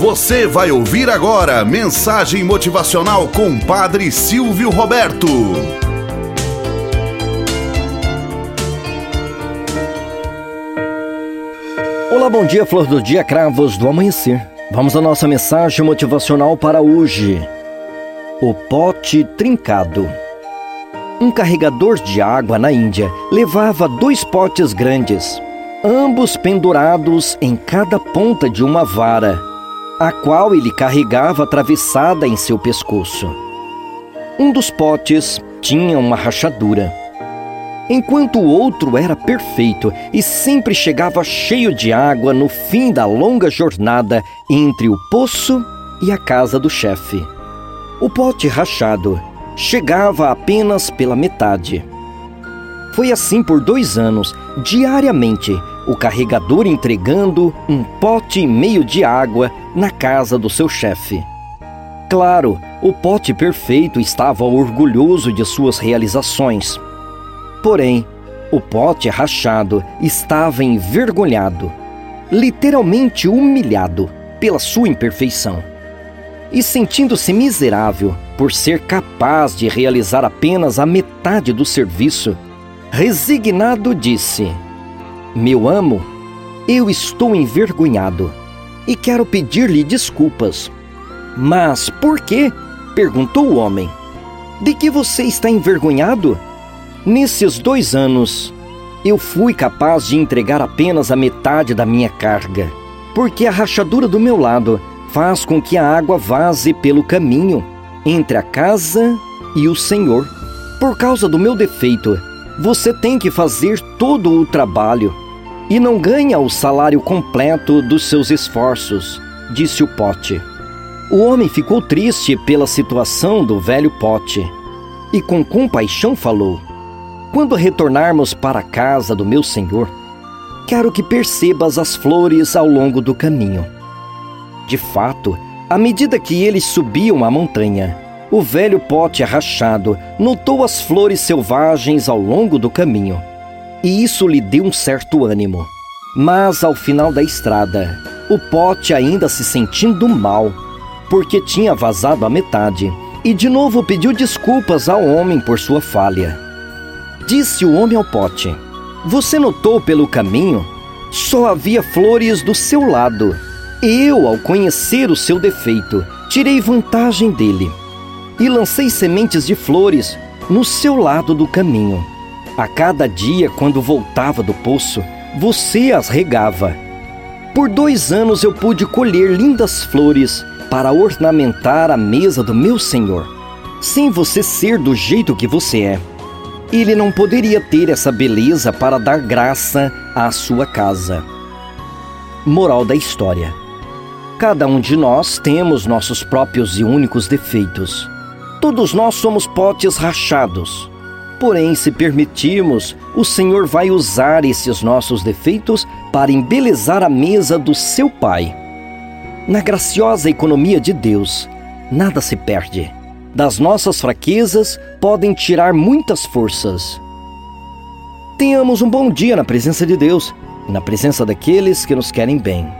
Você vai ouvir agora mensagem motivacional com Padre Silvio Roberto. Olá, bom dia, flor do dia, cravos do amanhecer. Vamos à nossa mensagem motivacional para hoje. O pote trincado. Um carregador de água na Índia levava dois potes grandes, ambos pendurados em cada ponta de uma vara a qual ele carregava atravessada em seu pescoço. Um dos potes tinha uma rachadura, enquanto o outro era perfeito e sempre chegava cheio de água no fim da longa jornada entre o poço e a casa do chefe. O pote rachado chegava apenas pela metade. Foi assim por dois anos, diariamente, o carregador entregando um pote e meio de água na casa do seu chefe. Claro, o pote perfeito estava orgulhoso de suas realizações. Porém, o pote rachado estava envergonhado, literalmente humilhado pela sua imperfeição. E sentindo-se miserável por ser capaz de realizar apenas a metade do serviço, resignado disse: Meu amo, eu estou envergonhado e quero pedir-lhe desculpas. Mas por quê? perguntou o homem. De que você está envergonhado? Nesses dois anos, eu fui capaz de entregar apenas a metade da minha carga, porque a rachadura do meu lado faz com que a água vaze pelo caminho entre a casa e o Senhor. Por causa do meu defeito, você tem que fazer todo o trabalho e não ganha o salário completo dos seus esforços, disse o pote. O homem ficou triste pela situação do velho pote e com compaixão falou: Quando retornarmos para a casa do meu senhor, quero que percebas as flores ao longo do caminho. De fato, à medida que eles subiam a montanha, o velho pote arrachado notou as flores selvagens ao longo do caminho e isso lhe deu um certo ânimo. Mas ao final da estrada, o pote ainda se sentindo mal, porque tinha vazado a metade, e de novo pediu desculpas ao homem por sua falha. Disse o homem ao pote: Você notou pelo caminho? Só havia flores do seu lado. Eu, ao conhecer o seu defeito, tirei vantagem dele e lancei sementes de flores no seu lado do caminho. A cada dia, quando voltava do poço, você as regava. Por dois anos eu pude colher lindas flores para ornamentar a mesa do meu senhor, sem você ser do jeito que você é. Ele não poderia ter essa beleza para dar graça à sua casa. Moral da história: Cada um de nós temos nossos próprios e únicos defeitos. Todos nós somos potes rachados Porém, se permitirmos, o Senhor vai usar esses nossos defeitos para embelezar a mesa do seu Pai. Na graciosa economia de Deus, nada se perde. Das nossas fraquezas podem tirar muitas forças. Tenhamos um bom dia na presença de Deus e na presença daqueles que nos querem bem.